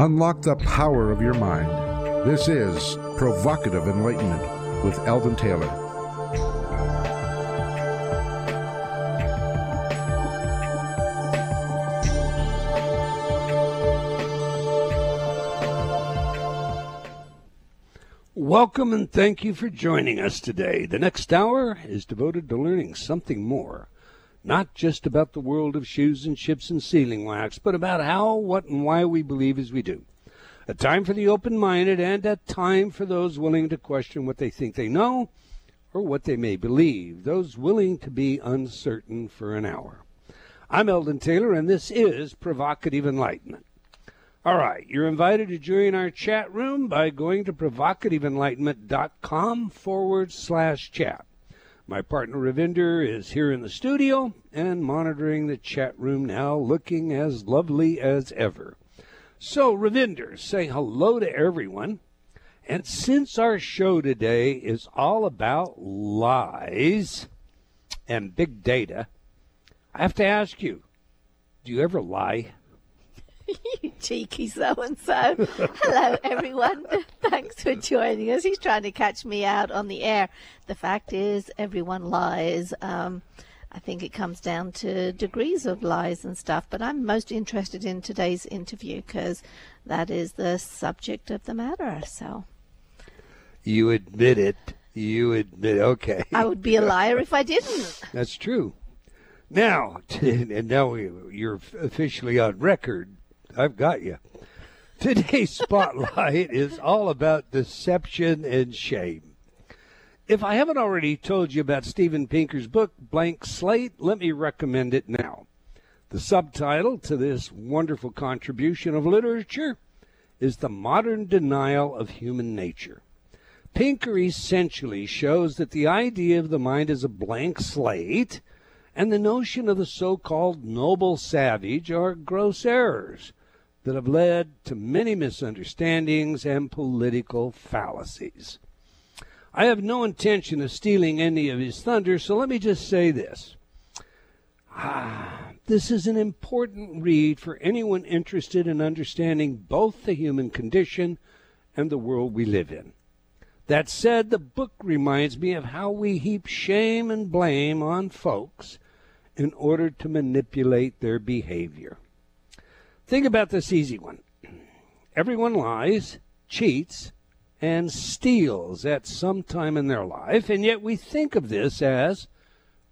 Unlock the power of your mind. This is Provocative Enlightenment with Eldon Taylor. Welcome and thank you for joining us today. The next hour is devoted to learning something more not just about the world of shoes and ships and sealing wax, but about how, what, and why we believe as we do. A time for the open minded and a time for those willing to question what they think they know or what they may believe, those willing to be uncertain for an hour. I'm Eldon Taylor, and this is Provocative Enlightenment. All right, you're invited to join our chat room by going to provocativeenlightenment.com forward slash chat. My partner Ravinder is here in the studio and monitoring the chat room now, looking as lovely as ever. So, Ravinder, say hello to everyone. And since our show today is all about lies and big data, I have to ask you do you ever lie? you cheeky so and so. Hello, everyone. Thanks for joining us. He's trying to catch me out on the air. The fact is, everyone lies. Um, I think it comes down to degrees of lies and stuff, but I'm most interested in today's interview because that is the subject of the matter. So. You admit it. You admit. Okay. I would be a liar if I didn't. That's true. Now, and now you're officially on record I've got you. Today's spotlight is all about deception and shame. If I haven't already told you about Steven Pinker's book, Blank Slate, let me recommend it now. The subtitle to this wonderful contribution of literature is The Modern Denial of Human Nature. Pinker essentially shows that the idea of the mind as a blank slate and the notion of the so called noble savage are gross errors that have led to many misunderstandings and political fallacies. I have no intention of stealing any of his thunder, so let me just say this. Ah, this is an important read for anyone interested in understanding both the human condition and the world we live in. That said, the book reminds me of how we heap shame and blame on folks in order to manipulate their behavior. Think about this easy one. Everyone lies, cheats, and steals at some time in their life, and yet we think of this as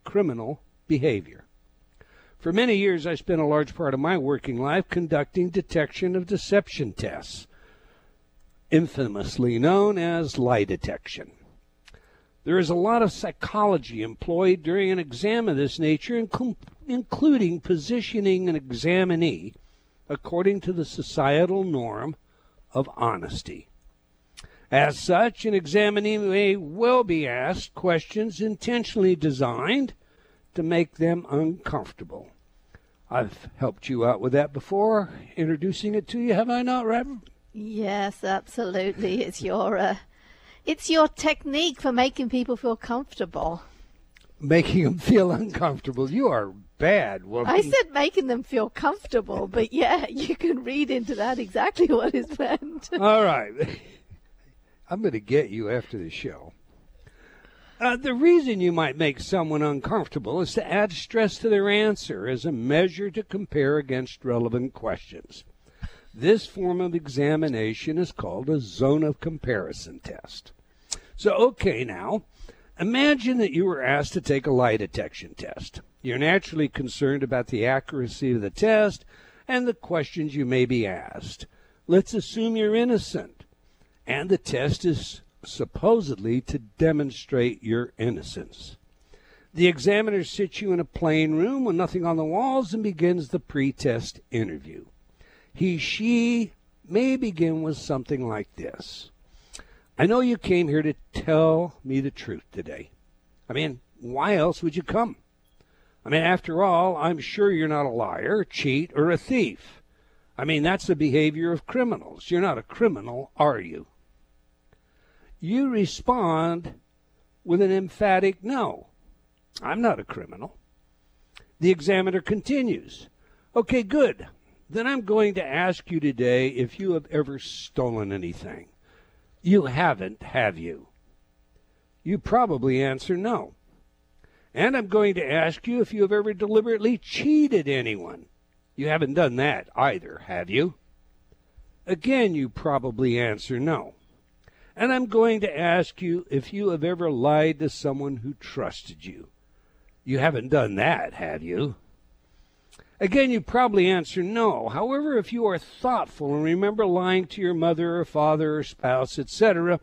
criminal behavior. For many years, I spent a large part of my working life conducting detection of deception tests, infamously known as lie detection. There is a lot of psychology employed during an exam of this nature, including positioning an examinee according to the societal norm of honesty. As such, an examinee may well be asked questions intentionally designed to make them uncomfortable. I've helped you out with that before, introducing it to you, have I not, Rev? Yes, absolutely. It's your uh, it's your technique for making people feel comfortable. Making them feel uncomfortable. You are bad woman. I said making them feel comfortable, but yeah, you can read into that exactly what is meant. All right. I'm going to get you after the show. Uh, the reason you might make someone uncomfortable is to add stress to their answer as a measure to compare against relevant questions. This form of examination is called a zone of comparison test. So, okay, now, imagine that you were asked to take a lie detection test. You're naturally concerned about the accuracy of the test and the questions you may be asked. Let's assume you're innocent, and the test is supposedly to demonstrate your innocence. The examiner sits you in a plain room with nothing on the walls and begins the pre test interview. He, she may begin with something like this I know you came here to tell me the truth today. I mean, why else would you come? I mean, after all, I'm sure you're not a liar, cheat, or a thief. I mean, that's the behavior of criminals. You're not a criminal, are you? You respond with an emphatic no. I'm not a criminal. The examiner continues. Okay, good. then I'm going to ask you today if you have ever stolen anything. You haven't, have you? You probably answer no. And I'm going to ask you if you have ever deliberately cheated anyone. You haven't done that either, have you? Again, you probably answer no. And I'm going to ask you if you have ever lied to someone who trusted you. You haven't done that, have you? Again, you probably answer no. However, if you are thoughtful and remember lying to your mother or father or spouse, etc.,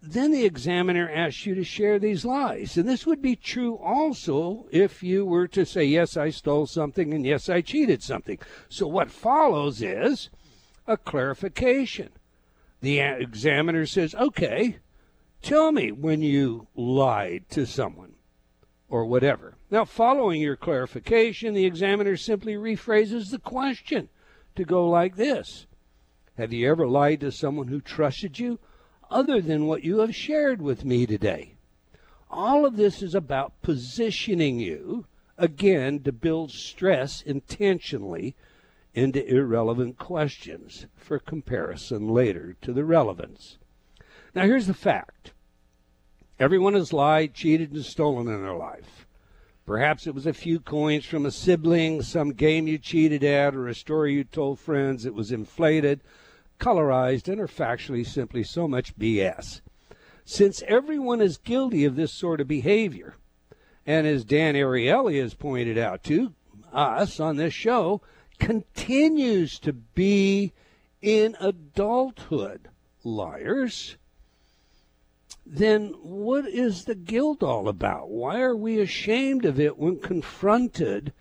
then the examiner asks you to share these lies. And this would be true also if you were to say, Yes, I stole something, and yes, I cheated something. So what follows is a clarification. The examiner says, Okay, tell me when you lied to someone or whatever. Now, following your clarification, the examiner simply rephrases the question to go like this Have you ever lied to someone who trusted you other than what you have shared with me today? All of this is about positioning you, again, to build stress intentionally into irrelevant questions for comparison later to the relevance. Now, here's the fact everyone has lied, cheated, and stolen in their life. Perhaps it was a few coins from a sibling, some game you cheated at, or a story you told friends It was inflated, colorized, and or factually simply so much BS. Since everyone is guilty of this sort of behavior, and as Dan Ariely has pointed out to us on this show, continues to be in adulthood liars, then what is the guilt all about? Why are we ashamed of it when confronted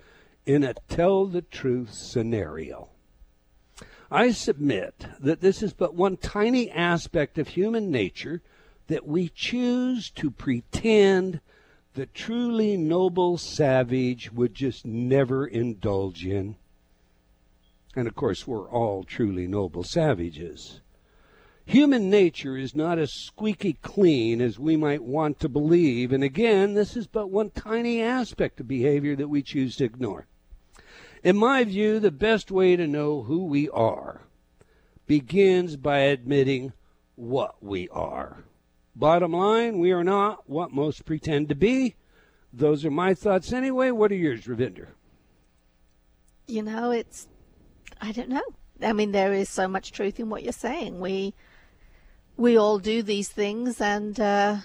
in a tell the truth scenario? I submit that this is but one tiny aspect of human nature that we choose to pretend the truly noble savage would just never indulge in. And of course, we're all truly noble savages. Human nature is not as squeaky clean as we might want to believe, and again, this is but one tiny aspect of behavior that we choose to ignore. In my view, the best way to know who we are begins by admitting what we are. Bottom line, we are not what most pretend to be. Those are my thoughts anyway. What are yours, Ravinder? You know, it's I don't know. I mean, there is so much truth in what you're saying. We we all do these things, and uh,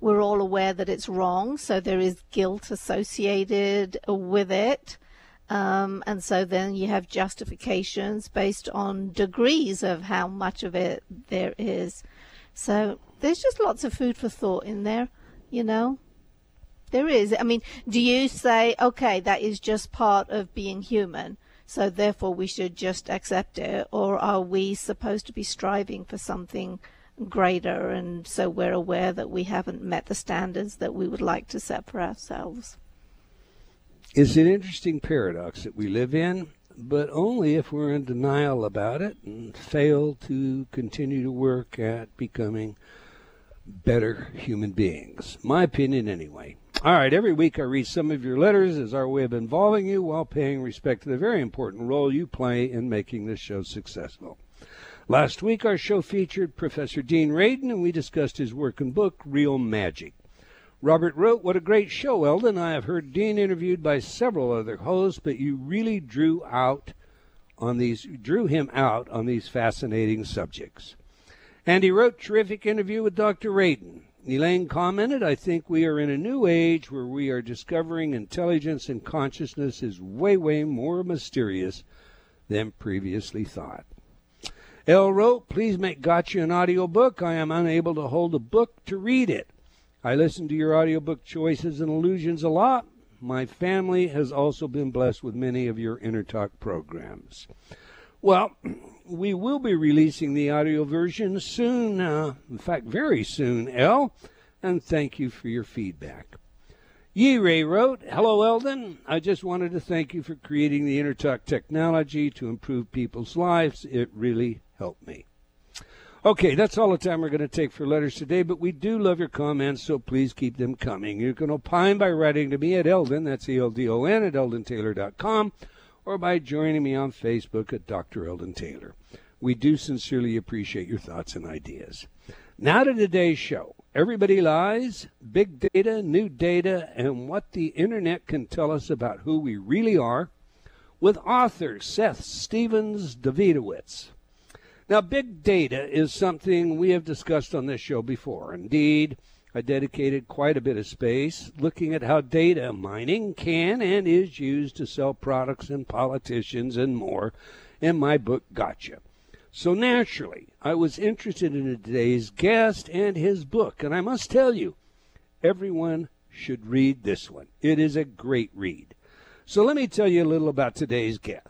we're all aware that it's wrong. So there is guilt associated with it. Um, and so then you have justifications based on degrees of how much of it there is. So there's just lots of food for thought in there, you know. There is. I mean, do you say, okay, that is just part of being human? So therefore we should just accept it, or are we supposed to be striving for something greater, and so we're aware that we haven't met the standards that we would like to set for ourselves? It's an interesting paradox that we live in, but only if we're in denial about it and fail to continue to work at becoming better human beings. My opinion, anyway. All right, every week I read some of your letters as our way of involving you while paying respect to the very important role you play in making this show successful. Last week, our show featured Professor Dean Radin, and we discussed his work and book, Real Magic. Robert wrote, What a great show, Eldon. I have heard Dean interviewed by several other hosts, but you really drew out on these drew him out on these fascinating subjects. And he wrote terrific interview with Dr. Radin. Elaine commented, I think we are in a new age where we are discovering intelligence and consciousness is way, way more mysterious than previously thought. L wrote, please make Gotcha an audiobook. I am unable to hold a book to read it. I listen to your audiobook choices and illusions a lot. My family has also been blessed with many of your Inner Talk programs. Well, we will be releasing the audio version soon, uh, in fact, very soon, L, and thank you for your feedback. Ye Ray wrote, Hello, Eldon. I just wanted to thank you for creating the InnerTalk technology to improve people's lives. It really helped me. Okay, that's all the time we're going to take for letters today, but we do love your comments, so please keep them coming. You can opine by writing to me at Eldon, that's E L D O N, at eldontaylor.com or by joining me on Facebook at Dr. Eldon Taylor. We do sincerely appreciate your thoughts and ideas. Now to today's show. Everybody lies, big data, new data, and what the internet can tell us about who we really are with author Seth Stephens Davidowitz. Now, big data is something we have discussed on this show before. Indeed, I dedicated quite a bit of space looking at how data mining can and is used to sell products and politicians and more in my book, Gotcha. So naturally, I was interested in today's guest and his book, and I must tell you, everyone should read this one. It is a great read. So let me tell you a little about today's guest.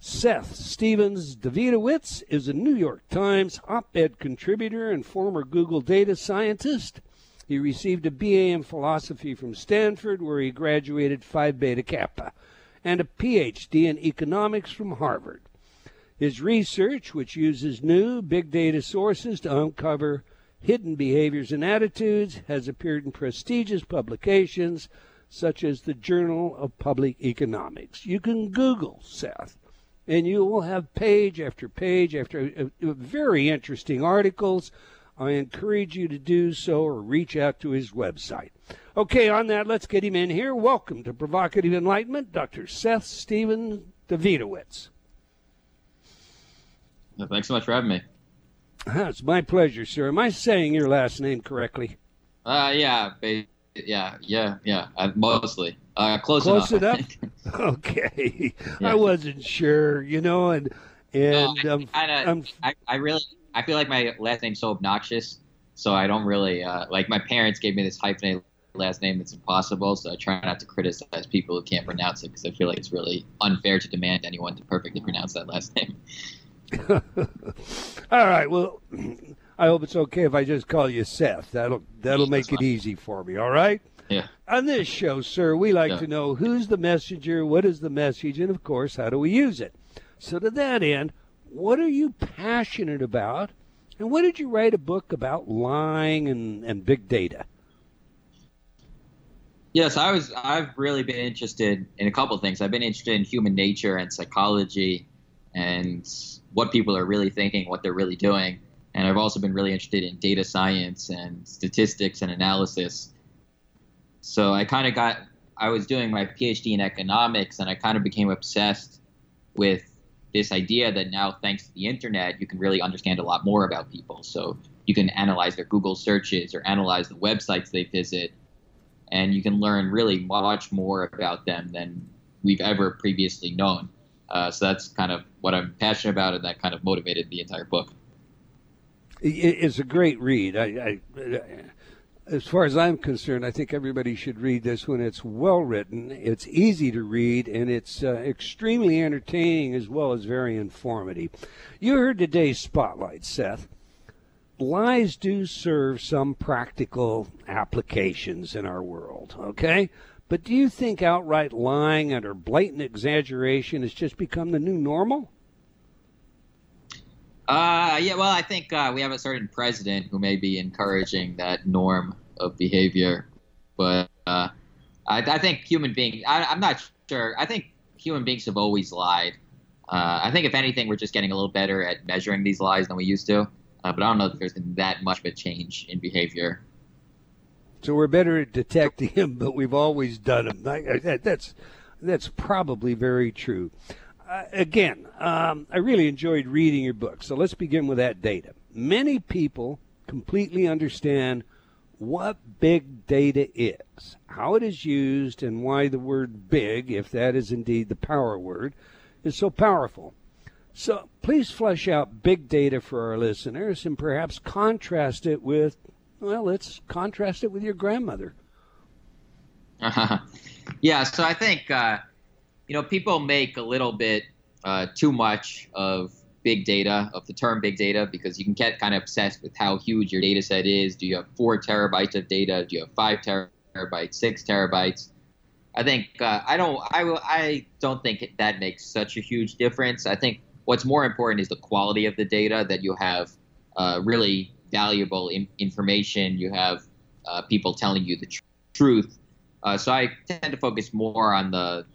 Seth Stephens Davidowitz is a New York Times op ed contributor and former Google data scientist. He received a BA in philosophy from Stanford, where he graduated Phi Beta Kappa, and a PhD in economics from Harvard. His research, which uses new big data sources to uncover hidden behaviors and attitudes, has appeared in prestigious publications such as the Journal of Public Economics. You can Google Seth and you will have page after page after uh, uh, very interesting articles. I encourage you to do so or reach out to his website. Okay, on that, let's get him in here. Welcome to Provocative Enlightenment, Dr. Seth Stephen Davidowitz. Thanks so much for having me. It's my pleasure, sir. Am I saying your last name correctly? Uh, yeah, yeah, yeah, yeah. Uh, mostly. Uh, close, close enough. enough. okay, yeah. I wasn't sure, you know, and and no, I, um, kinda, I, I really I feel like my last name's so obnoxious, so I don't really uh, like. My parents gave me this hyphenated last name that's impossible, so I try not to criticize people who can't pronounce it because I feel like it's really unfair to demand anyone to perfectly pronounce that last name. All right, well. I hope it's okay if I just call you Seth. That'll that'll make it easy for me. All right. Yeah. On this show, sir, we like yeah. to know who's the messenger, what is the message, and of course, how do we use it? So, to that end, what are you passionate about? And what did you write a book about lying and, and big data? Yes, I was. I've really been interested in a couple of things. I've been interested in human nature and psychology, and what people are really thinking, what they're really doing. And I've also been really interested in data science and statistics and analysis. So I kind of got, I was doing my PhD in economics and I kind of became obsessed with this idea that now, thanks to the internet, you can really understand a lot more about people. So you can analyze their Google searches or analyze the websites they visit, and you can learn really much more about them than we've ever previously known. Uh, so that's kind of what I'm passionate about, and that kind of motivated the entire book. It's a great read. I, I as far as I'm concerned, I think everybody should read this one. It's well written, it's easy to read, and it's uh, extremely entertaining as well as very informative. You heard today's spotlight, Seth. Lies do serve some practical applications in our world, okay? But do you think outright lying and or blatant exaggeration has just become the new normal? Uh, yeah, well, I think uh, we have a certain president who may be encouraging that norm of behavior, but uh, I, I, think human beings. I, am not sure. I think human beings have always lied. Uh, I think if anything, we're just getting a little better at measuring these lies than we used to. Uh, but I don't know if there's been that much of a change in behavior. So we're better at detecting them, but we've always done them. That's that's probably very true uh, again, um, I really enjoyed reading your book. So let's begin with that data. Many people completely understand what big data is, how it is used, and why the word big, if that is indeed the power word, is so powerful. So please flesh out big data for our listeners and perhaps contrast it with, well, let's contrast it with your grandmother. Uh-huh. Yeah, so I think. Uh you know, people make a little bit uh, too much of big data, of the term big data, because you can get kind of obsessed with how huge your data set is. Do you have four terabytes of data? Do you have five terabytes, six terabytes? I think uh, I don't. I will. I don't think that makes such a huge difference. I think what's more important is the quality of the data that you have. Uh, really valuable in- information. You have uh, people telling you the tr- truth. Uh, so I tend to focus more on the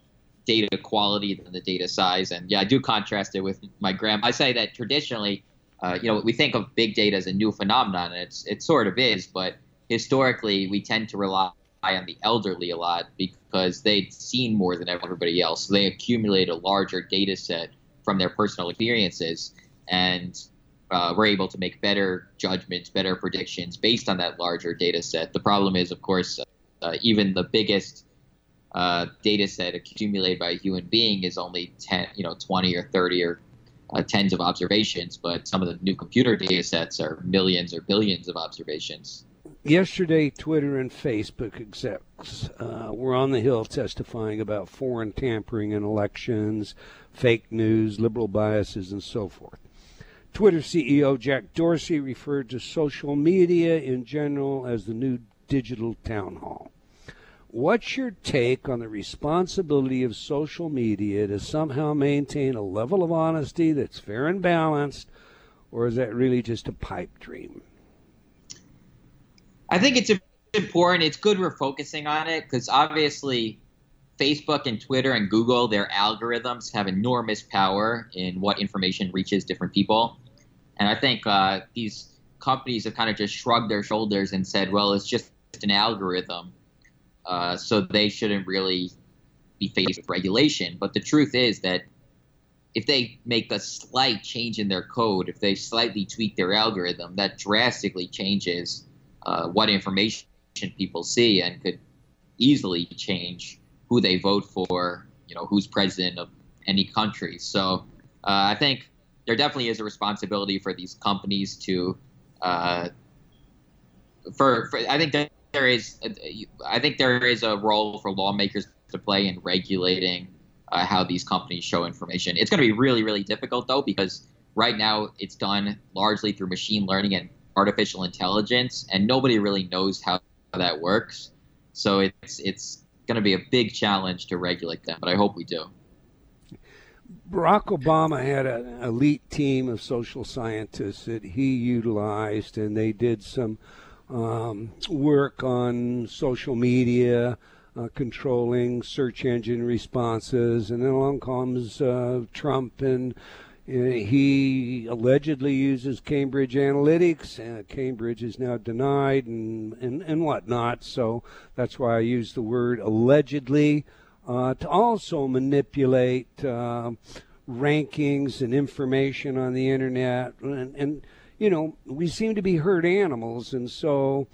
data quality than the data size. And yeah, I do contrast it with my grandma. I say that traditionally, uh, you know, we think of big data as a new phenomenon, and it's it sort of is, but historically we tend to rely on the elderly a lot because they'd seen more than everybody else. So they accumulate a larger data set from their personal experiences, and uh, we're able to make better judgments, better predictions based on that larger data set. The problem is, of course, uh, even the biggest uh, data set accumulated by a human being is only 10, you know, 20 or 30 or uh, tens of observations, but some of the new computer data sets are millions or billions of observations. Yesterday, Twitter and Facebook execs uh, were on the Hill testifying about foreign tampering in elections, fake news, liberal biases, and so forth. Twitter CEO Jack Dorsey referred to social media in general as the new digital town hall. What's your take on the responsibility of social media to somehow maintain a level of honesty that's fair and balanced, or is that really just a pipe dream? I think it's important. It's good we're focusing on it because obviously Facebook and Twitter and Google, their algorithms have enormous power in what information reaches different people. And I think uh, these companies have kind of just shrugged their shoulders and said, well, it's just an algorithm uh, so they shouldn't really be faced with regulation. But the truth is that if they make a slight change in their code, if they slightly tweak their algorithm, that drastically changes uh, what information people see and could easily change who they vote for, you know, who's president of any country. So uh, I think there definitely is a responsibility for these companies to, uh, for, for I think that there is, I think there is a role for lawmakers to play in regulating uh, how these companies show information. It's going to be really, really difficult though because right now it's done largely through machine learning and artificial intelligence, and nobody really knows how that works. So it's it's going to be a big challenge to regulate them, but I hope we do. Barack Obama had an elite team of social scientists that he utilized, and they did some um, work on social media, uh, controlling search engine responses, and then along comes uh, Trump, and uh, he allegedly uses Cambridge Analytics. Uh, Cambridge is now denied, and, and and whatnot. So that's why I use the word allegedly uh, to also manipulate uh, rankings and information on the internet, and, and you know, we seem to be herd animals, and so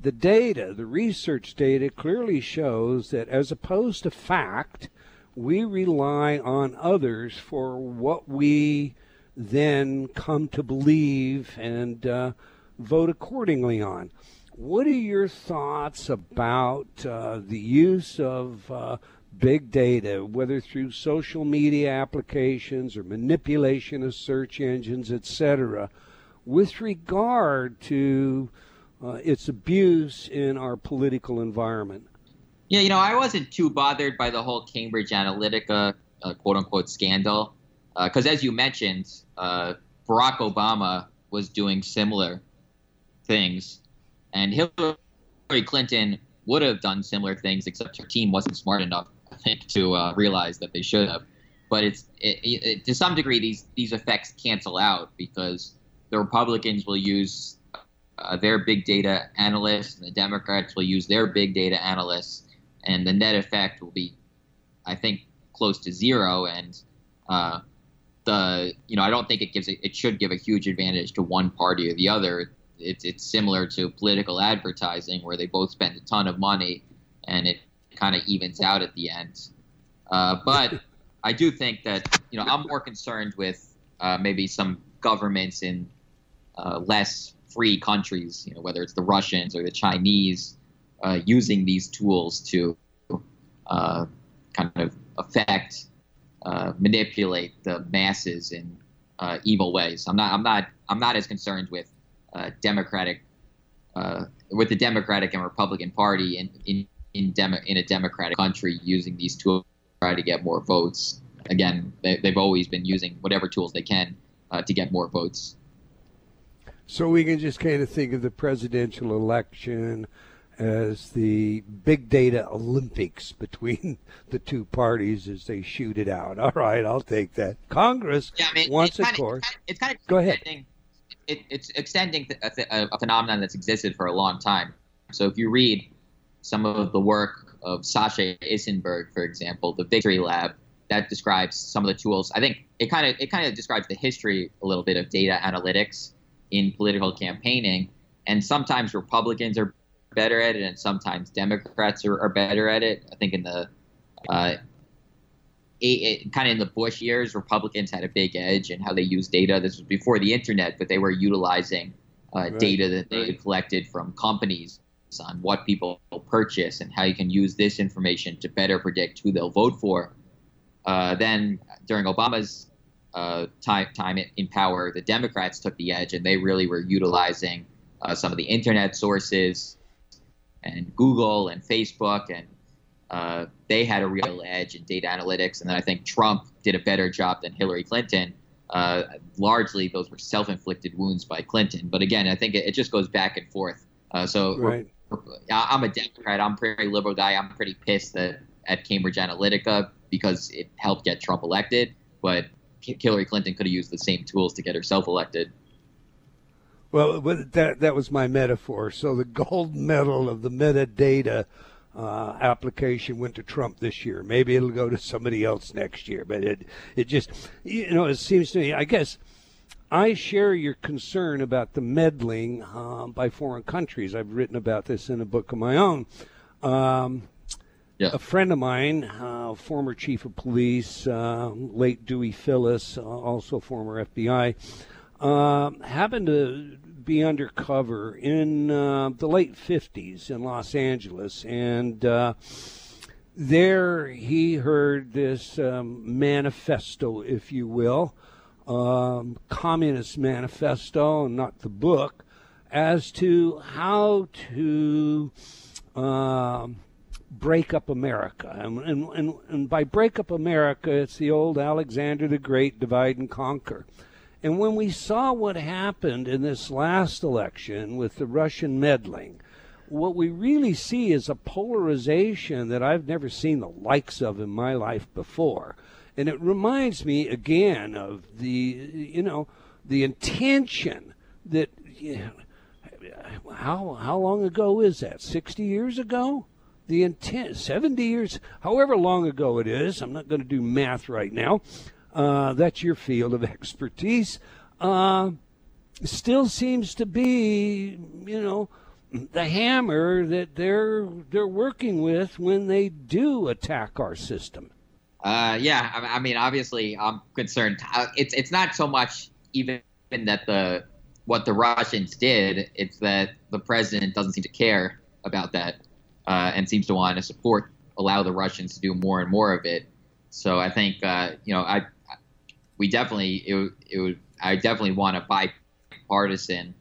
the data, the research data, clearly shows that as opposed to fact, we rely on others for what we then come to believe and uh, vote accordingly on. What are your thoughts about uh, the use of uh, big data, whether through social media applications or manipulation of search engines, etc.? With regard to uh, its abuse in our political environment? Yeah, you know, I wasn't too bothered by the whole Cambridge Analytica uh, quote unquote scandal. Because uh, as you mentioned, uh, Barack Obama was doing similar things, and Hillary Clinton would have done similar things, except her team wasn't smart enough, I think, to uh, realize that they should have. But it's it, it, to some degree these these effects cancel out because the Republicans will use uh, their big data analysts, and the Democrats will use their big data analysts, and the net effect will be, I think, close to zero. And uh, the you know I don't think it gives a, it should give a huge advantage to one party or the other. It's it's similar to political advertising where they both spend a ton of money, and it kind of evens out at the end. Uh, but I do think that you know I'm more concerned with uh, maybe some governments in uh, less free countries, you know, whether it's the Russians or the Chinese, uh, using these tools to uh, kind of affect, uh, manipulate the masses in uh, evil ways. I'm not, I'm not, I'm not as concerned with Democratic, with the Democratic and Republican Party in in in, demo, in a democratic country using these tools to try to get more votes. Again, they, have always been using whatever tools they can to get more votes. So we can just kind of think of the presidential election as the big data Olympics between the two parties as they shoot it out. All right, I'll take that. Congress yeah, I mean, wants, of course. It's kind of, Go ahead. It, it's extending a, a, phenomenon that's existed for a long time. So if you read some of the work of Sasha Issenberg, for example, the Victory Lab, that describes some of the tools. I think it kind of it kind of describes the history a little bit of data analytics in political campaigning. And sometimes Republicans are better at it, and sometimes Democrats are, are better at it. I think in the uh, kind of in the Bush years, Republicans had a big edge in how they used data. This was before the internet, but they were utilizing uh, right. data that they had collected from companies on what people purchase and how you can use this information to better predict who they'll vote for. Uh, then during Obama's uh, time time in power, the Democrats took the edge, and they really were utilizing uh, some of the internet sources and Google and Facebook, and uh, they had a real edge in data analytics. And then I think Trump did a better job than Hillary Clinton. Uh, largely, those were self-inflicted wounds by Clinton. But again, I think it, it just goes back and forth. Uh, so right. I'm a Democrat. I'm a pretty liberal guy. I'm pretty pissed that at Cambridge Analytica because it helped get Trump elected. But Hillary Clinton could have used the same tools to get herself elected. Well, that that was my metaphor. So the gold medal of the metadata uh, application went to Trump this year. Maybe it'll go to somebody else next year. But it it just you know it seems to me. I guess I share your concern about the meddling uh, by foreign countries. I've written about this in a book of my own. Um, yeah. A friend of mine, uh, former chief of police, uh, late Dewey Phillis, uh, also former FBI, um, happened to be undercover in uh, the late 50s in Los Angeles. And uh, there he heard this um, manifesto, if you will, um, Communist Manifesto, not the book, as to how to. Um, break up America. And, and, and, and by break up America, it's the old Alexander the Great divide and conquer. And when we saw what happened in this last election with the Russian meddling, what we really see is a polarization that I've never seen the likes of in my life before. And it reminds me again of the, you know, the intention that, you know, how, how long ago is that? 60 years ago? The intent 70 years however long ago it is i'm not going to do math right now uh, that's your field of expertise uh, still seems to be you know the hammer that they're they're working with when they do attack our system. Uh, yeah I, I mean obviously i'm concerned. Uh, it's it's not so much even that the what the russians did it's that the president doesn't seem to care about that uh, and seems to want to support allow the Russians to do more and more of it. So I think uh, you know I we definitely it, it would I definitely want a bipartisan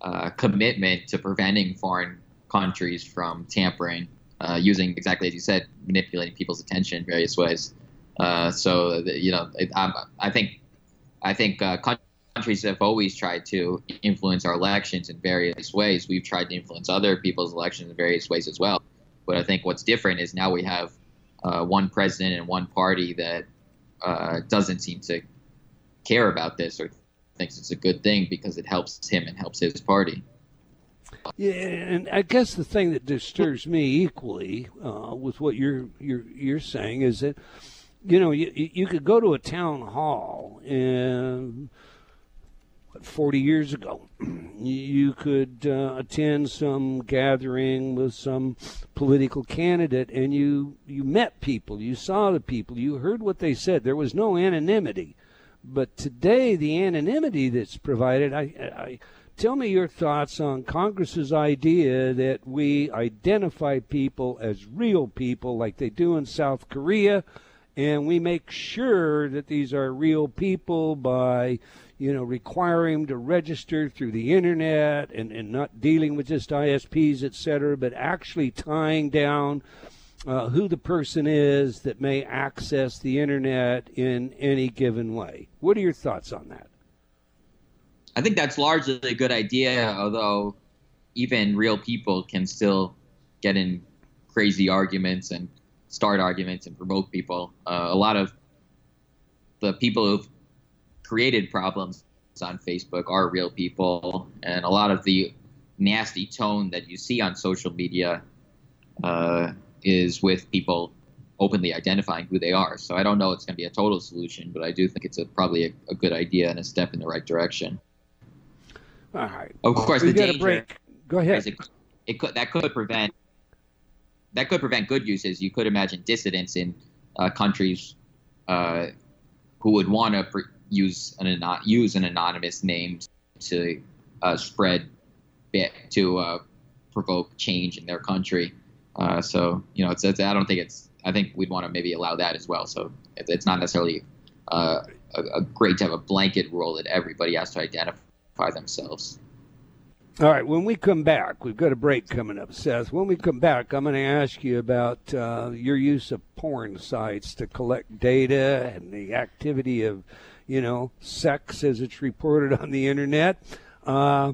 uh, commitment to preventing foreign countries from tampering uh, using exactly as you said manipulating people's attention in various ways. Uh, so you know it, I think I think uh, countries have always tried to influence our elections in various ways. We've tried to influence other people's elections in various ways as well. But I think what's different is now we have uh, one president and one party that uh, doesn't seem to care about this or thinks it's a good thing because it helps him and helps his party. Yeah, and I guess the thing that disturbs me equally uh, with what you're you're you're saying is that you know you you could go to a town hall and 40 years ago. You could uh, attend some gathering with some political candidate and you, you met people, you saw the people, you heard what they said. There was no anonymity. But today, the anonymity that's provided, I, I tell me your thoughts on Congress's idea that we identify people as real people like they do in South Korea, and we make sure that these are real people by you know, requiring them to register through the internet and, and not dealing with just ISPs, et cetera, but actually tying down uh, who the person is that may access the internet in any given way. What are your thoughts on that? I think that's largely a good idea, although even real people can still get in crazy arguments and start arguments and provoke people. Uh, a lot of the people who've created problems on Facebook are real people, and a lot of the nasty tone that you see on social media uh, is with people openly identifying who they are. So I don't know it's going to be a total solution, but I do think it's a, probably a, a, good idea and a step in the right direction. All right. Of course, we the danger. Break. Go ahead. It, it, could that could prevent that could prevent good uses. You could imagine dissidents in uh, countries uh, who would want to use an use an anonymous name to uh, spread bit to uh, provoke change in their country. Uh, so you know, it's, it's, I don't think it's. I think we'd want to maybe allow that as well. So it's, it's not necessarily uh, a, a great to have a blanket rule that everybody has to identify themselves. All right, when we come back, we've got a break coming up, Seth. When we come back, I'm going to ask you about uh, your use of porn sites to collect data and the activity of, you know, sex as it's reported on the internet. Uh,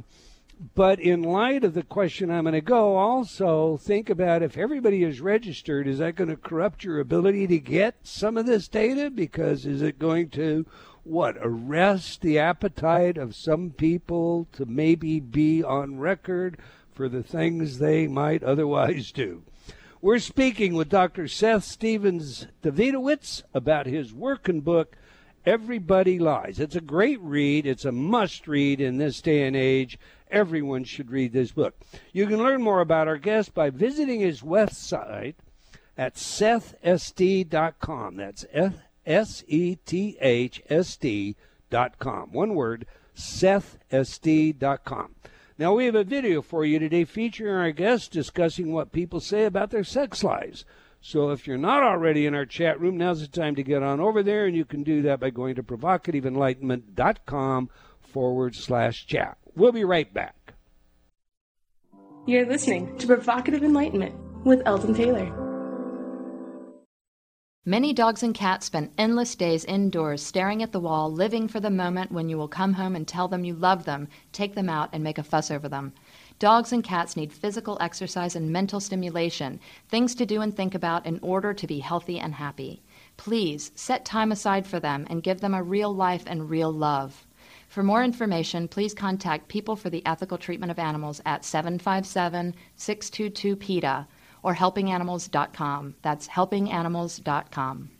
but in light of the question I'm going to go, also think about if everybody is registered, is that going to corrupt your ability to get some of this data? Because is it going to what arrest the appetite of some people to maybe be on record for the things they might otherwise do. We're speaking with Dr. Seth Stephens Davidowitz about his working book, Everybody Lies. It's a great read. It's a must read in this day and age. Everyone should read this book. You can learn more about our guest by visiting his website at sethsd.com. That's S E T H S D dot com. One word, SethSD dot com. Now, we have a video for you today featuring our guest discussing what people say about their sex lives. So if you're not already in our chat room, now's the time to get on over there, and you can do that by going to provocativeenlightenment.com forward slash chat. We'll be right back. You're listening to Provocative Enlightenment with Eldon Taylor. Many dogs and cats spend endless days indoors staring at the wall, living for the moment when you will come home and tell them you love them, take them out, and make a fuss over them. Dogs and cats need physical exercise and mental stimulation, things to do and think about in order to be healthy and happy. Please set time aside for them and give them a real life and real love. For more information, please contact People for the Ethical Treatment of Animals at 757 622 PETA or helpinganimals.com. That's helpinganimals.com.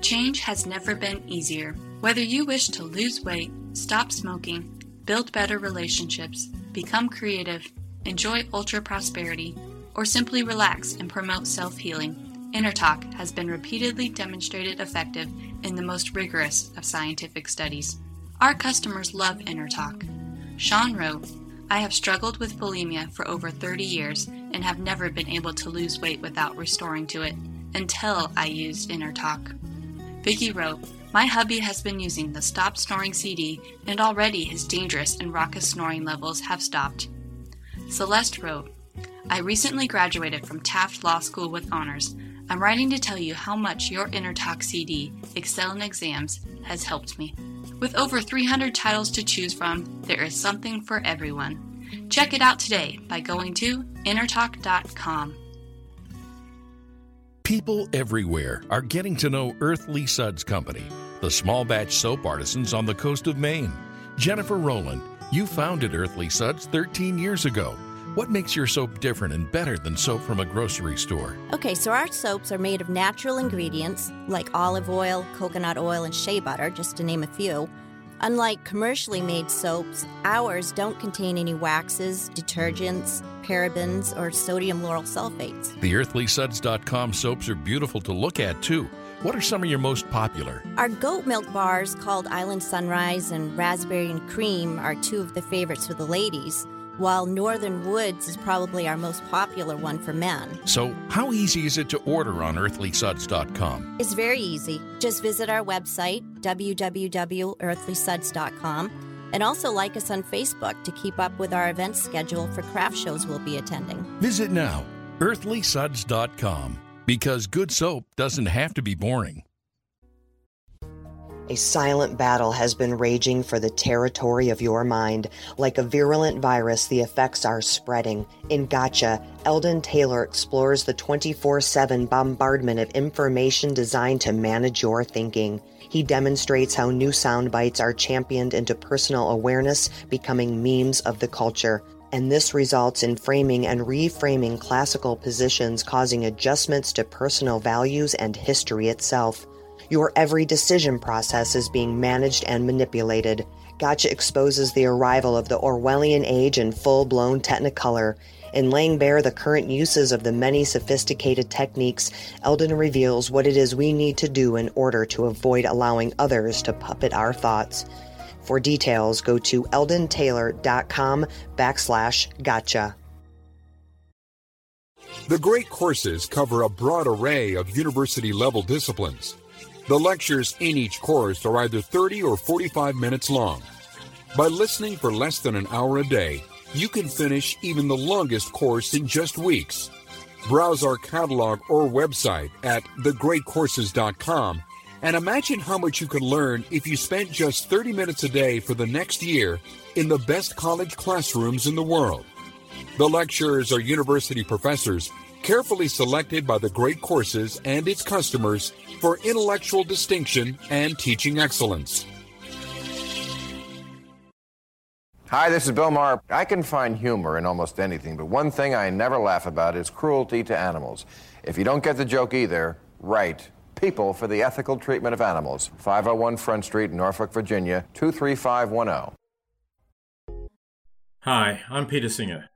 Change has never been easier. Whether you wish to lose weight, stop smoking, build better relationships, become creative, enjoy ultra prosperity, or simply relax and promote self healing, InnerTalk has been repeatedly demonstrated effective in the most rigorous of scientific studies. Our customers love InnerTalk. Sean wrote, I have struggled with bulimia for over 30 years and have never been able to lose weight without restoring to it until I used InnerTalk. Vicky wrote, My hubby has been using the Stop Snoring CD and already his dangerous and raucous snoring levels have stopped. Celeste wrote, I recently graduated from Taft Law School with honors. I'm writing to tell you how much your InnerTalk CD, Excel in Exams, has helped me. With over 300 titles to choose from, there is something for everyone. Check it out today by going to innertalk.com. People everywhere are getting to know Earthly Suds Company, the small batch soap artisans on the coast of Maine. Jennifer Rowland, you founded Earthly Suds 13 years ago what makes your soap different and better than soap from a grocery store? Okay, so our soaps are made of natural ingredients like olive oil, coconut oil, and shea butter, just to name a few. Unlike commercially made soaps, ours don't contain any waxes, detergents, parabens, or sodium lauryl sulfates. The earthlysuds.com soaps are beautiful to look at, too. What are some of your most popular? Our goat milk bars called Island Sunrise and Raspberry and Cream are two of the favorites for the ladies while Northern Woods is probably our most popular one for men. So, how easy is it to order on earthlysuds.com? It's very easy. Just visit our website, www.earthlysuds.com, and also like us on Facebook to keep up with our event schedule for craft shows we'll be attending. Visit now, earthlysuds.com, because good soap doesn't have to be boring. A silent battle has been raging for the territory of your mind. Like a virulent virus, the effects are spreading. In Gotcha, Eldon Taylor explores the 24 7 bombardment of information designed to manage your thinking. He demonstrates how new sound bites are championed into personal awareness, becoming memes of the culture. And this results in framing and reframing classical positions, causing adjustments to personal values and history itself. Your every decision process is being managed and manipulated. Gotcha exposes the arrival of the Orwellian age in full blown technicolor. In laying bare the current uses of the many sophisticated techniques, Eldon reveals what it is we need to do in order to avoid allowing others to puppet our thoughts. For details, go to eldontaylor.com backslash gotcha. The great courses cover a broad array of university level disciplines. The lectures in each course are either 30 or 45 minutes long. By listening for less than an hour a day, you can finish even the longest course in just weeks. Browse our catalog or website at thegreatcourses.com and imagine how much you could learn if you spent just 30 minutes a day for the next year in the best college classrooms in the world. The lecturers are university professors carefully selected by the Great Courses and its customers for intellectual distinction and teaching excellence. Hi, this is Bill Maher. I can find humor in almost anything, but one thing I never laugh about is cruelty to animals. If you don't get the joke either, write People for the Ethical Treatment of Animals, 501 Front Street, Norfolk, Virginia, 23510. Hi, I'm Peter Singer.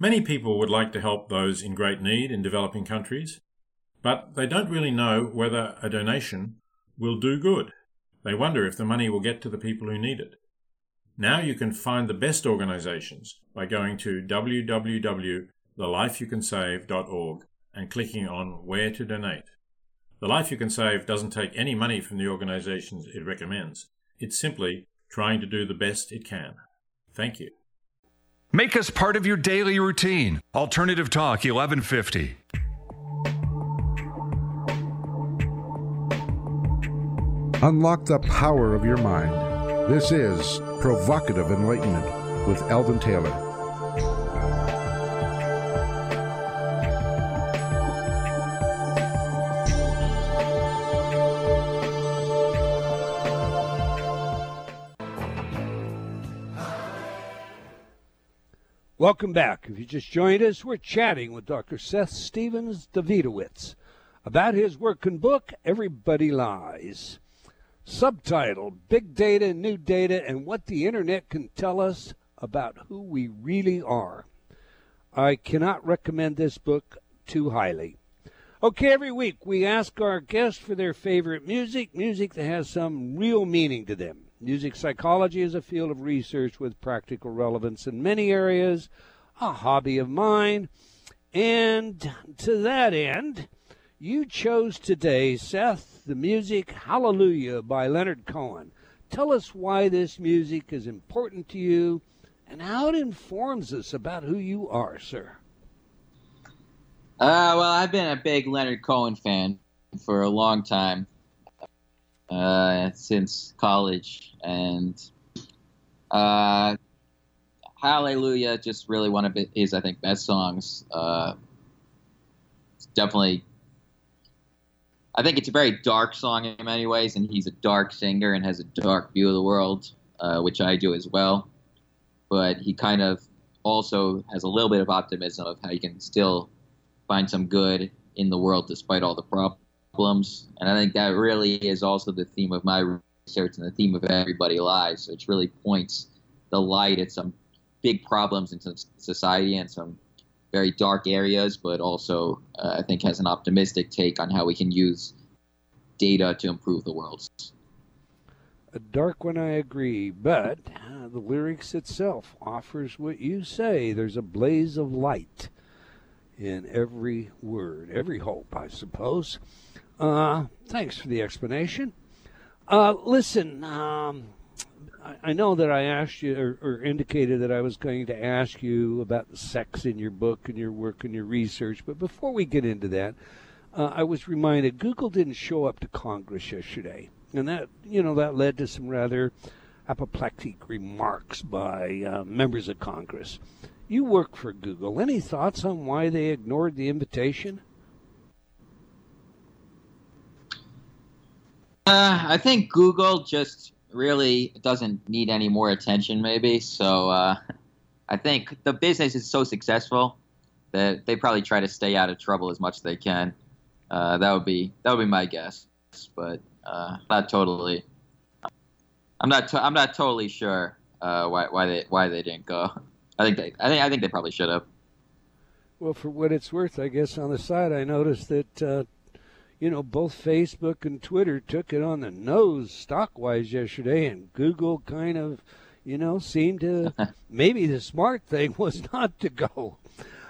Many people would like to help those in great need in developing countries, but they don't really know whether a donation will do good. They wonder if the money will get to the people who need it. Now you can find the best organizations by going to www.thelifeyoucansave.org and clicking on Where to Donate. The Life You Can Save doesn't take any money from the organizations it recommends. It's simply trying to do the best it can. Thank you. Make us part of your daily routine. Alternative Talk 1150. Unlock the power of your mind. This is Provocative Enlightenment with Eldon Taylor. Welcome back. If you just joined us, we're chatting with Dr. Seth Stephens Davidowitz about his work and book, Everybody Lies. Subtitle Big Data, New Data, and What the Internet Can Tell Us About Who We Really Are. I cannot recommend this book too highly. Okay, every week we ask our guests for their favorite music, music that has some real meaning to them. Music psychology is a field of research with practical relevance in many areas, a hobby of mine. And to that end, you chose today, Seth, the music Hallelujah by Leonard Cohen. Tell us why this music is important to you and how it informs us about who you are, sir. Uh, well, I've been a big Leonard Cohen fan for a long time uh, since college, and uh, Hallelujah, just really one of his, I think, best songs. Uh, definitely, I think it's a very dark song in many ways, and he's a dark singer and has a dark view of the world, uh, which I do as well. But he kind of also has a little bit of optimism of how you can still find some good in the world despite all the problems problems. And I think that really is also the theme of my research and the theme of Everybody Lies, which really points the light at some big problems in society and some very dark areas, but also uh, I think has an optimistic take on how we can use data to improve the world. A dark one, I agree, but uh, the lyrics itself offers what you say. There's a blaze of light in every word, every hope, I suppose. Uh, thanks for the explanation. Uh, listen, um, I, I, know that I asked you or, or, indicated that I was going to ask you about the sex in your book and your work and your research, but before we get into that, uh, I was reminded Google didn't show up to Congress yesterday. and that you know that led to some rather apoplectic remarks by uh, members of Congress. You work for Google. Any thoughts on why they ignored the invitation? Uh, I think Google just really doesn't need any more attention, maybe. So uh, I think the business is so successful that they probably try to stay out of trouble as much as they can. Uh, that would be that would be my guess, but uh, not totally. I'm not. To, I'm not totally sure uh, why why they why they didn't go. I think they. I think I think they probably should have. Well, for what it's worth, I guess on the side, I noticed that uh, you know both Facebook and Twitter took it on the nose stock wise yesterday, and Google kind of you know seemed to maybe the smart thing was not to go.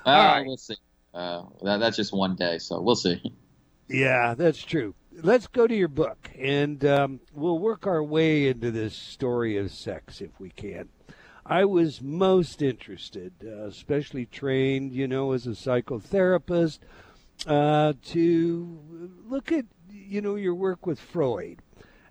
Uh, right. We'll see. Uh, that, that's just one day, so we'll see. Yeah, that's true. Let's go to your book, and um, we'll work our way into this story of sex if we can. I was most interested, uh, especially trained, you know, as a psychotherapist, uh, to look at, you know, your work with Freud,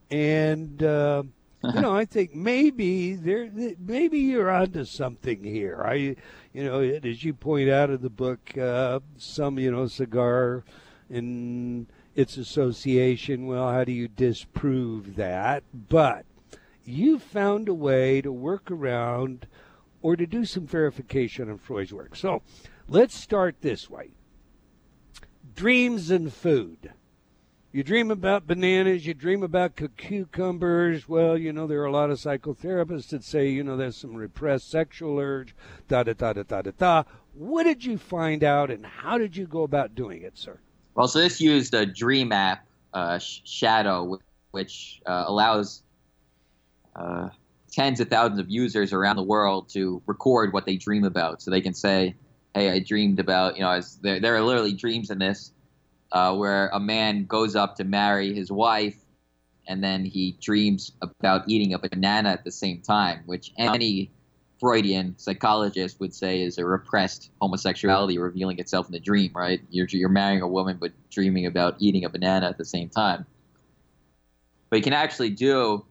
and uh, you know, I think maybe there, maybe you're onto something here. I, you know, as you point out in the book, uh, some, you know, cigar and its association. Well, how do you disprove that? But you found a way to work around or to do some verification on Freud's work. So let's start this way dreams and food. You dream about bananas, you dream about cucumbers. Well, you know, there are a lot of psychotherapists that say, you know, there's some repressed sexual urge, da da da da da da da. What did you find out and how did you go about doing it, sir? Well, so this used a dream app, uh, Shadow, which uh, allows uh, tens of thousands of users around the world to record what they dream about. So they can say, hey, I dreamed about, you know, there, there are literally dreams in this uh, where a man goes up to marry his wife and then he dreams about eating a banana at the same time, which any Freudian psychologist would say is a repressed homosexuality revealing itself in the dream, right? You're, you're marrying a woman but dreaming about eating a banana at the same time. But you can actually do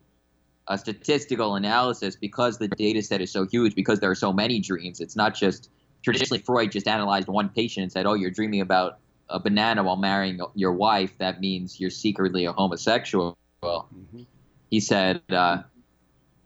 a statistical analysis because the data set is so huge, because there are so many dreams. It's not just traditionally Freud just analyzed one patient and said, oh, you're dreaming about a banana while marrying your wife. That means you're secretly a homosexual. Mm-hmm. He said, uh,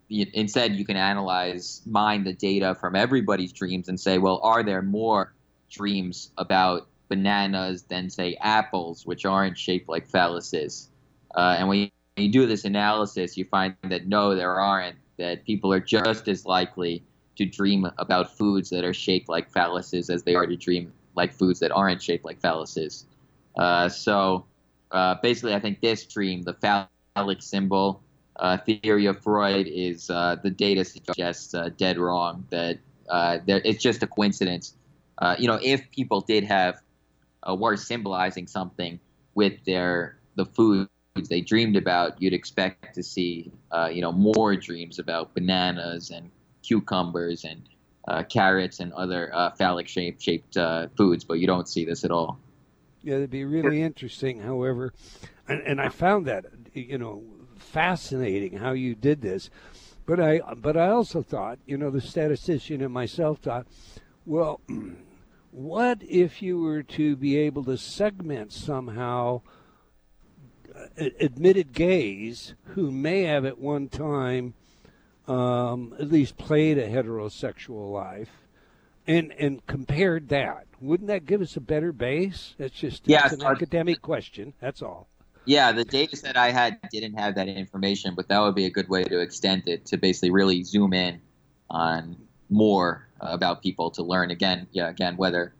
instead you can analyze mine the data from everybody's dreams and say well are there more dreams about bananas than say apples which aren't shaped like phalluses uh, and when you do this analysis you find that no there aren't that people are just as likely to dream about foods that are shaped like phalluses as they are to dream like foods that aren't shaped like phalluses uh, so uh, basically i think this dream the phallic symbol uh, theory of Freud is uh, the data suggests uh, dead wrong that uh, there, it's just a coincidence. Uh, you know, if people did have uh, were symbolizing something with their the foods they dreamed about, you'd expect to see you know more dreams about bananas and cucumbers and uh, carrots and other uh, phallic shaped shaped foods, but you don't see this at all. Yeah, it'd be really interesting. However, and, and I found that you know fascinating how you did this. But I, but I also thought, you know, the statistician and myself thought, well, what if you were to be able to segment somehow uh, admitted gays who may have at one time um, at least played a heterosexual life and and compared that wouldn't that give us a better base that's just yeah, an academic question that's all yeah, the data set I had didn't have that information, but that would be a good way to extend it to basically really zoom in on more about people to learn again. Yeah, again whether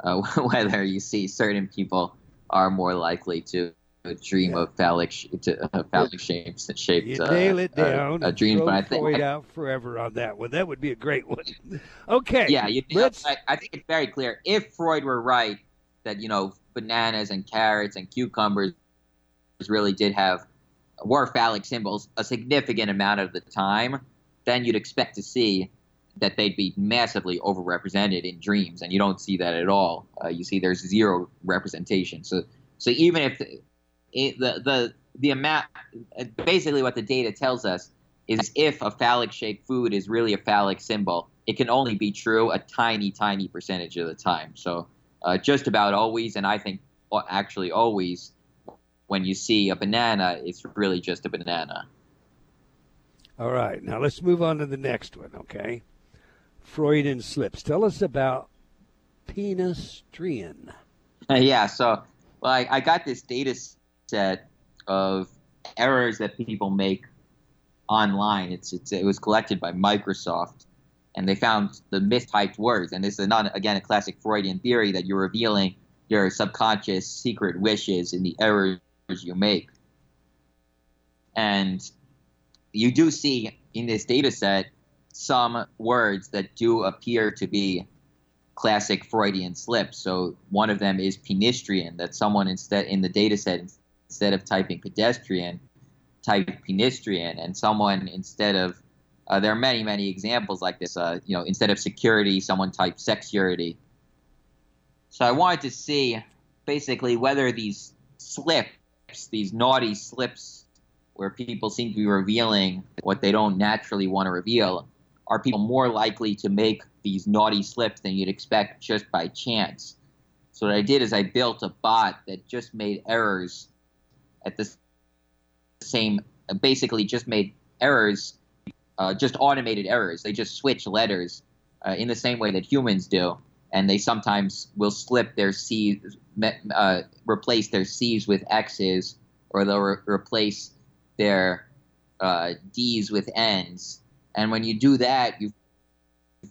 uh, whether you see certain people are more likely to dream yeah. of phallic to, uh, phallic shapes and shaped you nail it uh, down uh, dreams. But I think Freud out forever on that one. That would be a great one. okay. Yeah, you, let's. I, I think it's very clear. If Freud were right that you know bananas and carrots and cucumbers really did have were phallic symbols a significant amount of the time, then you'd expect to see that they'd be massively overrepresented in dreams, and you don't see that at all. Uh, you see there's zero representation. So, so even if the, the the the amount, basically, what the data tells us is if a phallic shaped food is really a phallic symbol, it can only be true a tiny, tiny percentage of the time. So uh, just about always, and I think actually always, when you see a banana, it's really just a banana. All right, now let's move on to the next one, okay? Freudian slips. Tell us about penis pedestrian. yeah, so well, I, I got this data set of errors that people make online. It's, it's it was collected by Microsoft, and they found the mistyped words. And this is not again a classic Freudian theory that you're revealing your subconscious secret wishes in the errors you make. And you do see in this data set some words that do appear to be classic Freudian slips. So one of them is penistrian, that someone instead in the data set instead of typing pedestrian, type penistrian, and someone instead of uh, there are many many examples like this. Uh, you know, instead of security, someone typed sexurity. So I wanted to see basically whether these slips, these naughty slips, where people seem to be revealing what they don't naturally want to reveal, are people more likely to make these naughty slips than you'd expect just by chance. So what I did is I built a bot that just made errors at the same, basically just made errors, uh, just automated errors. They just switch letters uh, in the same way that humans do, and they sometimes will slip their C's, uh, replace their C's with X's, or they'll re- replace their uh, D's with N's. And when you do that, you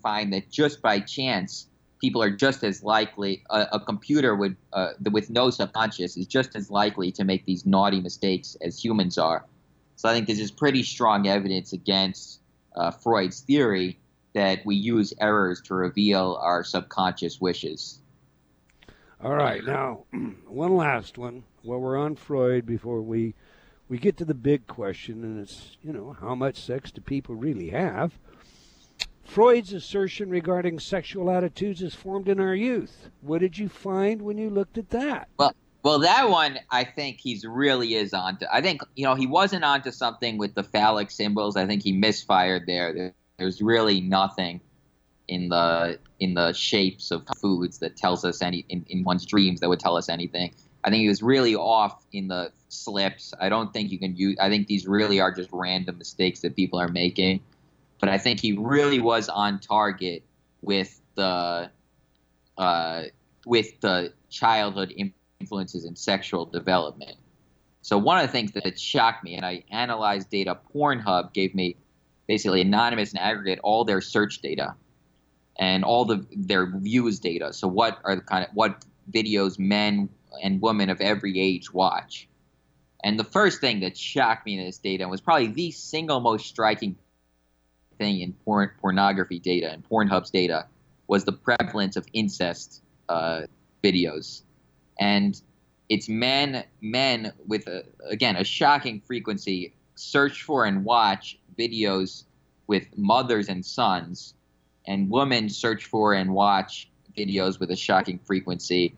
find that just by chance, people are just as likely a, a computer would uh, with no subconscious is just as likely to make these naughty mistakes as humans are. So I think this is pretty strong evidence against uh, Freud's theory that we use errors to reveal our subconscious wishes. All right, now one last one. While we're on Freud, before we we get to the big question, and it's you know how much sex do people really have? Freud's assertion regarding sexual attitudes is formed in our youth. What did you find when you looked at that? Well, well, that one I think he's really is onto. I think you know he wasn't onto something with the phallic symbols. I think he misfired there. There's really nothing in the in the shapes of foods that tells us any in, in one's dreams that would tell us anything. I think he was really off in the slips. I don't think you can use. I think these really are just random mistakes that people are making but I think he really was on target with the uh, with the childhood influences in sexual development. So one of the things that shocked me, and I analyzed data. Pornhub gave me basically anonymous and aggregate all their search data and all the their views data. So what are the kind of what videos men and women of every age watch? And the first thing that shocked me in this data was probably the single most striking thing in porn, pornography data and Pornhub's data was the prevalence of incest uh, videos, and it's men men with a, again a shocking frequency search for and watch videos with mothers and sons, and women search for and watch videos with a shocking frequency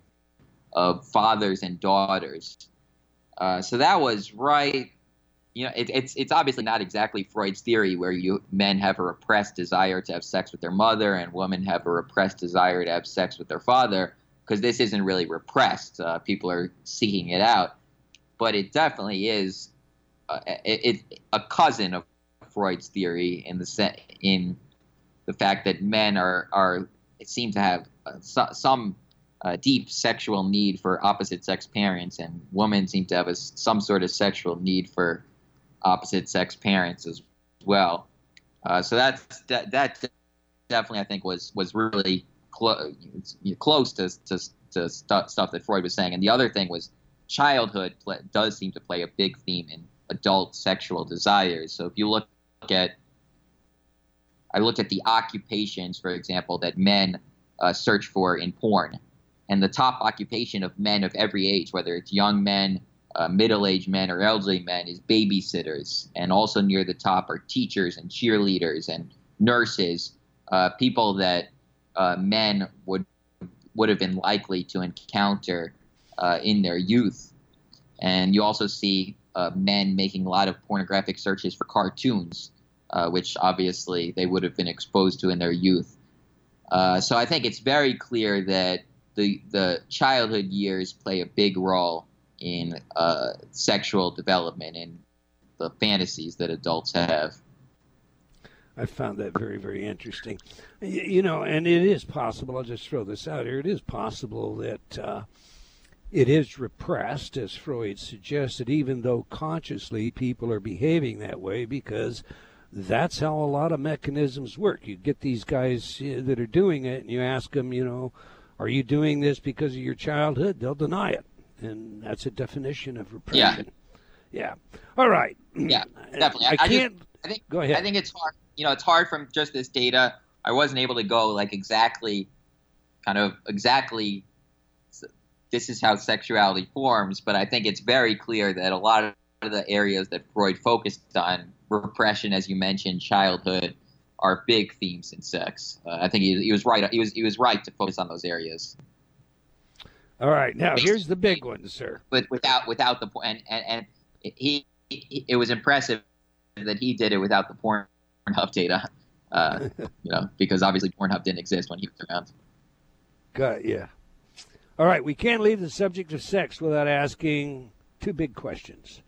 of fathers and daughters. Uh, so that was right you know, it, it's it's obviously not exactly Freud's theory where you men have a repressed desire to have sex with their mother and women have a repressed desire to have sex with their father, because this isn't really repressed. Uh, people are seeking it out, but it definitely is uh, it, it, a cousin of Freud's theory in the set in the fact that men are are seem to have uh, so, some uh, deep sexual need for opposite sex parents, and women seem to have a, some sort of sexual need for opposite sex parents as well. Uh, so that's that, that definitely I think was was really clo- close to to, to stu- stuff that Freud was saying. And the other thing was childhood pl- does seem to play a big theme in adult sexual desires. So if you look at I looked at the occupations, for example, that men uh, search for in porn, and the top occupation of men of every age, whether it's young men, uh, middle-aged men or elderly men is babysitters, and also near the top are teachers and cheerleaders and nurses, uh, people that uh, men would would have been likely to encounter uh, in their youth. And you also see uh, men making a lot of pornographic searches for cartoons, uh, which obviously they would have been exposed to in their youth. So I think it's very clear that the the childhood years play a big role in uh, sexual development and the fantasies that adults have. I found that very, very interesting. You know, and it is possible, I'll just throw this out here, it is possible that uh, it is repressed, as Freud suggested, even though consciously people are behaving that way because that's how a lot of mechanisms work. You get these guys uh, that are doing it and you ask them, you know, are you doing this because of your childhood? They'll deny it. And that's a definition of repression. Yeah. Yeah. All right. Yeah, definitely. I, I can't. Just, I think, go ahead. I think it's hard. You know, it's hard from just this data. I wasn't able to go like exactly, kind of exactly. This is how sexuality forms, but I think it's very clear that a lot of the areas that Freud focused on, repression, as you mentioned, childhood, are big themes in sex. Uh, I think he, he was right. He was he was right to focus on those areas. All right, now here's the big one, sir. But without without the and and, and he, he, it was impressive that he did it without the Pornhub data, uh, you know, because obviously Pornhub didn't exist when he was around. Got yeah. All right, we can't leave the subject of sex without asking two big questions.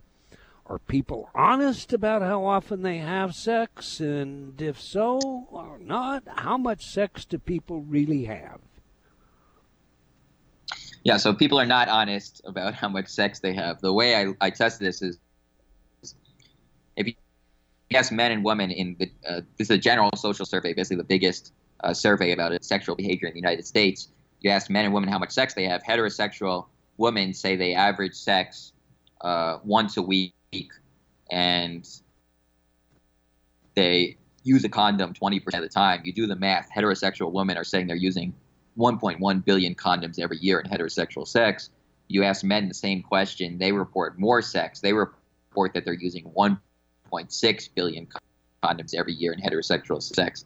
Are people honest about how often they have sex? And if so or not, how much sex do people really have? Yeah, so people are not honest about how much sex they have. The way I, I test this is if you ask men and women in the, uh, this is a general social survey, basically the biggest uh, survey about sexual behavior in the United States. You ask men and women how much sex they have. Heterosexual women say they average sex uh, once a week, and they use a condom 20% of the time. You do the math. Heterosexual women are saying they're using 1.1 billion condoms every year in heterosexual sex. You ask men the same question, they report more sex. They report that they're using 1.6 billion condoms every year in heterosexual sex.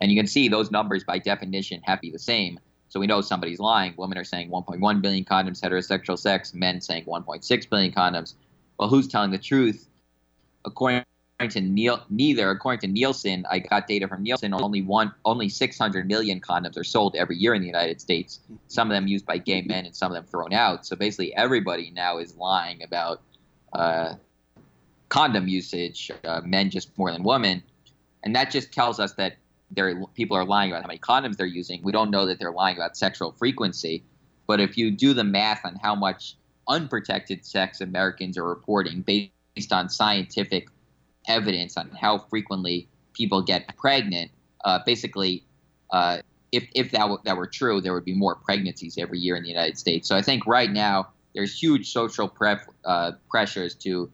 And you can see those numbers by definition have to be the same. So we know somebody's lying. Women are saying 1.1 billion condoms, heterosexual sex, men saying 1.6 billion condoms. Well, who's telling the truth? According to Neil, neither. According to Nielsen, I got data from Nielsen. Only one, only 600 million condoms are sold every year in the United States. Some of them used by gay men, and some of them thrown out. So basically, everybody now is lying about uh, condom usage. Uh, men just more than women, and that just tells us that there people are lying about how many condoms they're using. We don't know that they're lying about sexual frequency. But if you do the math on how much unprotected sex Americans are reporting based on scientific evidence on how frequently people get pregnant, uh, basically, uh, if, if that, w- that were true, there would be more pregnancies every year in the United States. So I think right now there's huge social uh, pressures to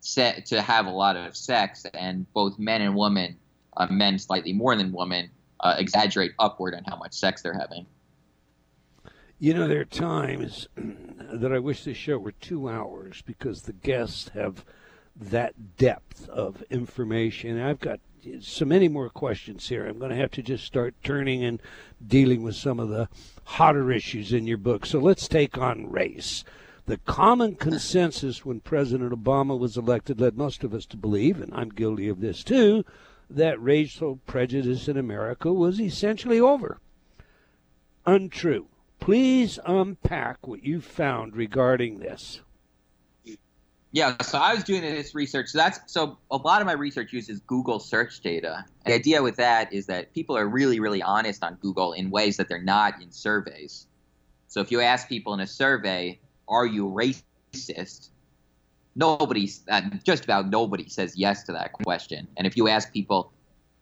set, to have a lot of sex, and both men and women, uh, men slightly more than women, uh, exaggerate upward on how much sex they're having. You know, there are times that I wish this show were two hours because the guests have that depth of information. I've got so many more questions here. I'm going to have to just start turning and dealing with some of the hotter issues in your book. So let's take on race. The common consensus when President Obama was elected led most of us to believe, and I'm guilty of this too, that racial prejudice in America was essentially over. Untrue. Please unpack what you found regarding this. Yeah, so I was doing this research. So that's so a lot of my research uses Google search data. The idea with that is that people are really, really honest on Google in ways that they're not in surveys. So if you ask people in a survey, "Are you racist?" Nobody, uh, just about nobody says yes to that question. And if you ask people,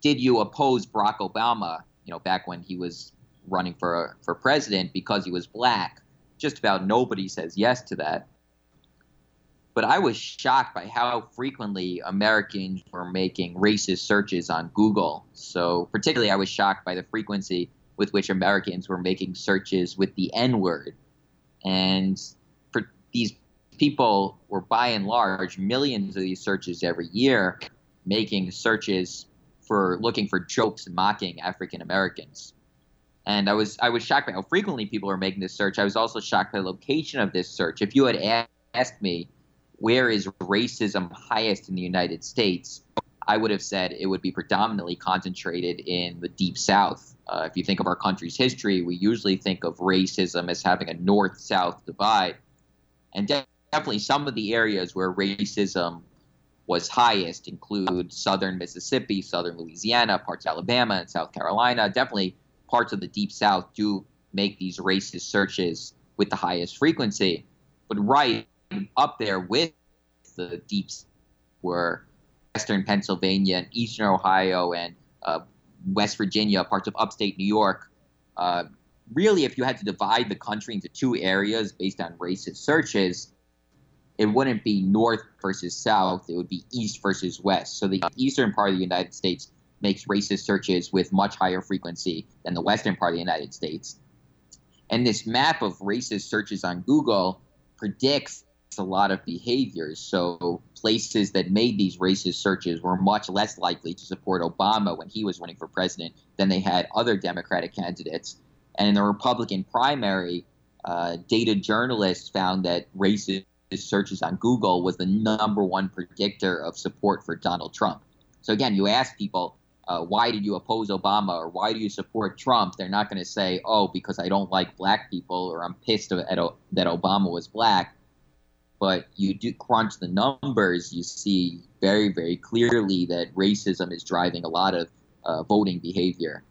"Did you oppose Barack Obama?" You know, back when he was running for for president because he was black, just about nobody says yes to that but I was shocked by how frequently Americans were making racist searches on Google. So, particularly, I was shocked by the frequency with which Americans were making searches with the N word. And these people were, by and large, millions of these searches every year, making searches for looking for jokes mocking African Americans. And I was I was shocked by how frequently people were making this search. I was also shocked by the location of this search. If you had asked me where is racism highest in the United States, I would have said it would be predominantly concentrated in the Deep South. Uh, if you think of our country's history, we usually think of racism as having a north south divide. And de- definitely some of the areas where racism was highest include southern Mississippi, southern Louisiana, parts of Alabama, and South Carolina. Definitely parts of the Deep South do make these racist searches with the highest frequency. But right up there with the Deep were western Pennsylvania and eastern Ohio and uh, West Virginia, parts of upstate New York. Uh, really, if you had to divide the country into two areas based on racist searches, it wouldn't be north versus south, it would be east versus west. So the eastern part of the United States makes racist searches with much higher frequency than the western part of the United States. And this map of racist searches on Google predicts a lot of behaviors. So places that made these racist searches were much less likely to support Obama when he was running for president than they had other Democratic candidates. And in the Republican primary, uh, data journalists found that racist searches on Google was the number one predictor of support for Donald Trump. So again, you ask people, uh, why did you oppose Obama or why do you support Trump? They're not going to say, oh, because I don't like black people or I'm pissed at, at, that Obama was black but you do crunch the numbers, you see very, very clearly that racism is driving a lot of uh, voting behavior.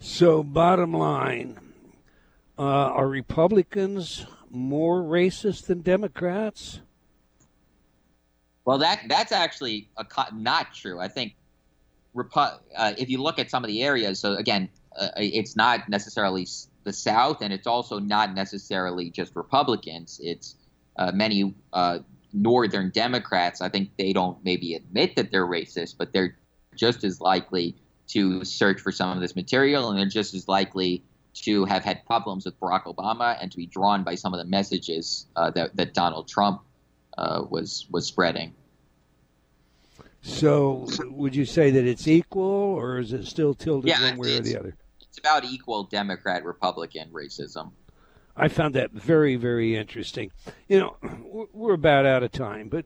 So, bottom line, uh, are Republicans more racist than Democrats? Well, that that's actually a, not true. I think uh, if you look at some of the areas, so again, uh, it's not necessarily the South, and it's also not necessarily just Republicans. It's uh, many uh, Northern Democrats. I think they don't maybe admit that they're racist, but they're just as likely to search for some of this material, and they're just as likely to have had problems with Barack Obama and to be drawn by some of the messages uh, that, that Donald Trump uh, was was spreading. So, would you say that it's equal, or is it still tilted yeah, one way or the other? About equal Democrat Republican racism. I found that very, very interesting. You know, we're about out of time, but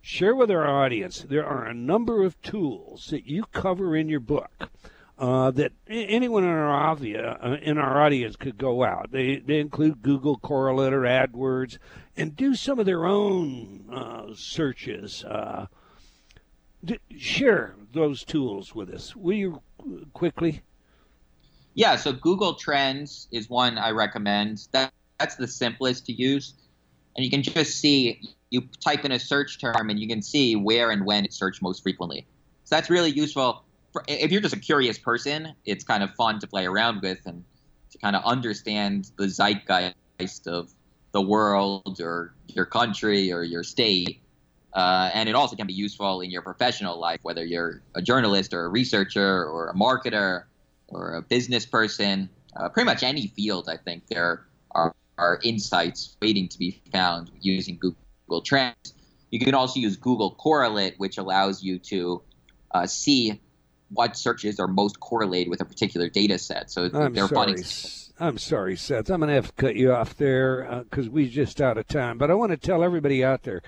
share with our audience there are a number of tools that you cover in your book. Uh, that anyone in our, uh, in our audience could go out. They, they include Google Correlate or AdWords and do some of their own uh, searches. Uh, share those tools with us, will you, quickly? Yeah, so Google Trends is one I recommend. That, that's the simplest to use. And you can just see, you type in a search term and you can see where and when it's searched most frequently. So that's really useful. For, if you're just a curious person, it's kind of fun to play around with and to kind of understand the zeitgeist of the world or your country or your state. Uh, and it also can be useful in your professional life, whether you're a journalist or a researcher or a marketer or a business person, uh, pretty much any field, I think there are, are insights waiting to be found using Google Trends. You can also use Google Correlate, which allows you to uh, see what searches are most correlated with a particular data set. So I'm they're sorry. I'm sorry, Seth. I'm going to have to cut you off there because uh, we're just out of time. But I want to tell everybody out there,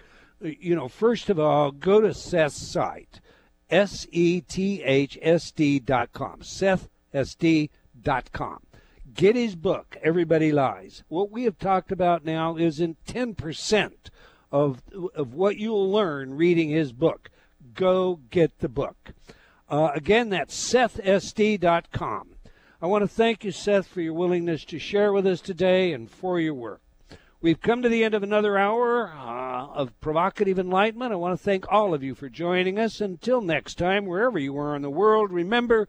uh, you know, first of all, go to Seth's site, S E T H S D dot com. Seth sd.com. Get his book, Everybody Lies. What we have talked about now is in 10% of, of what you'll learn reading his book. Go get the book. Uh, again, that's SethSD.com. I want to thank you, Seth, for your willingness to share with us today and for your work. We've come to the end of another hour uh, of provocative enlightenment. I want to thank all of you for joining us. Until next time, wherever you are in the world, remember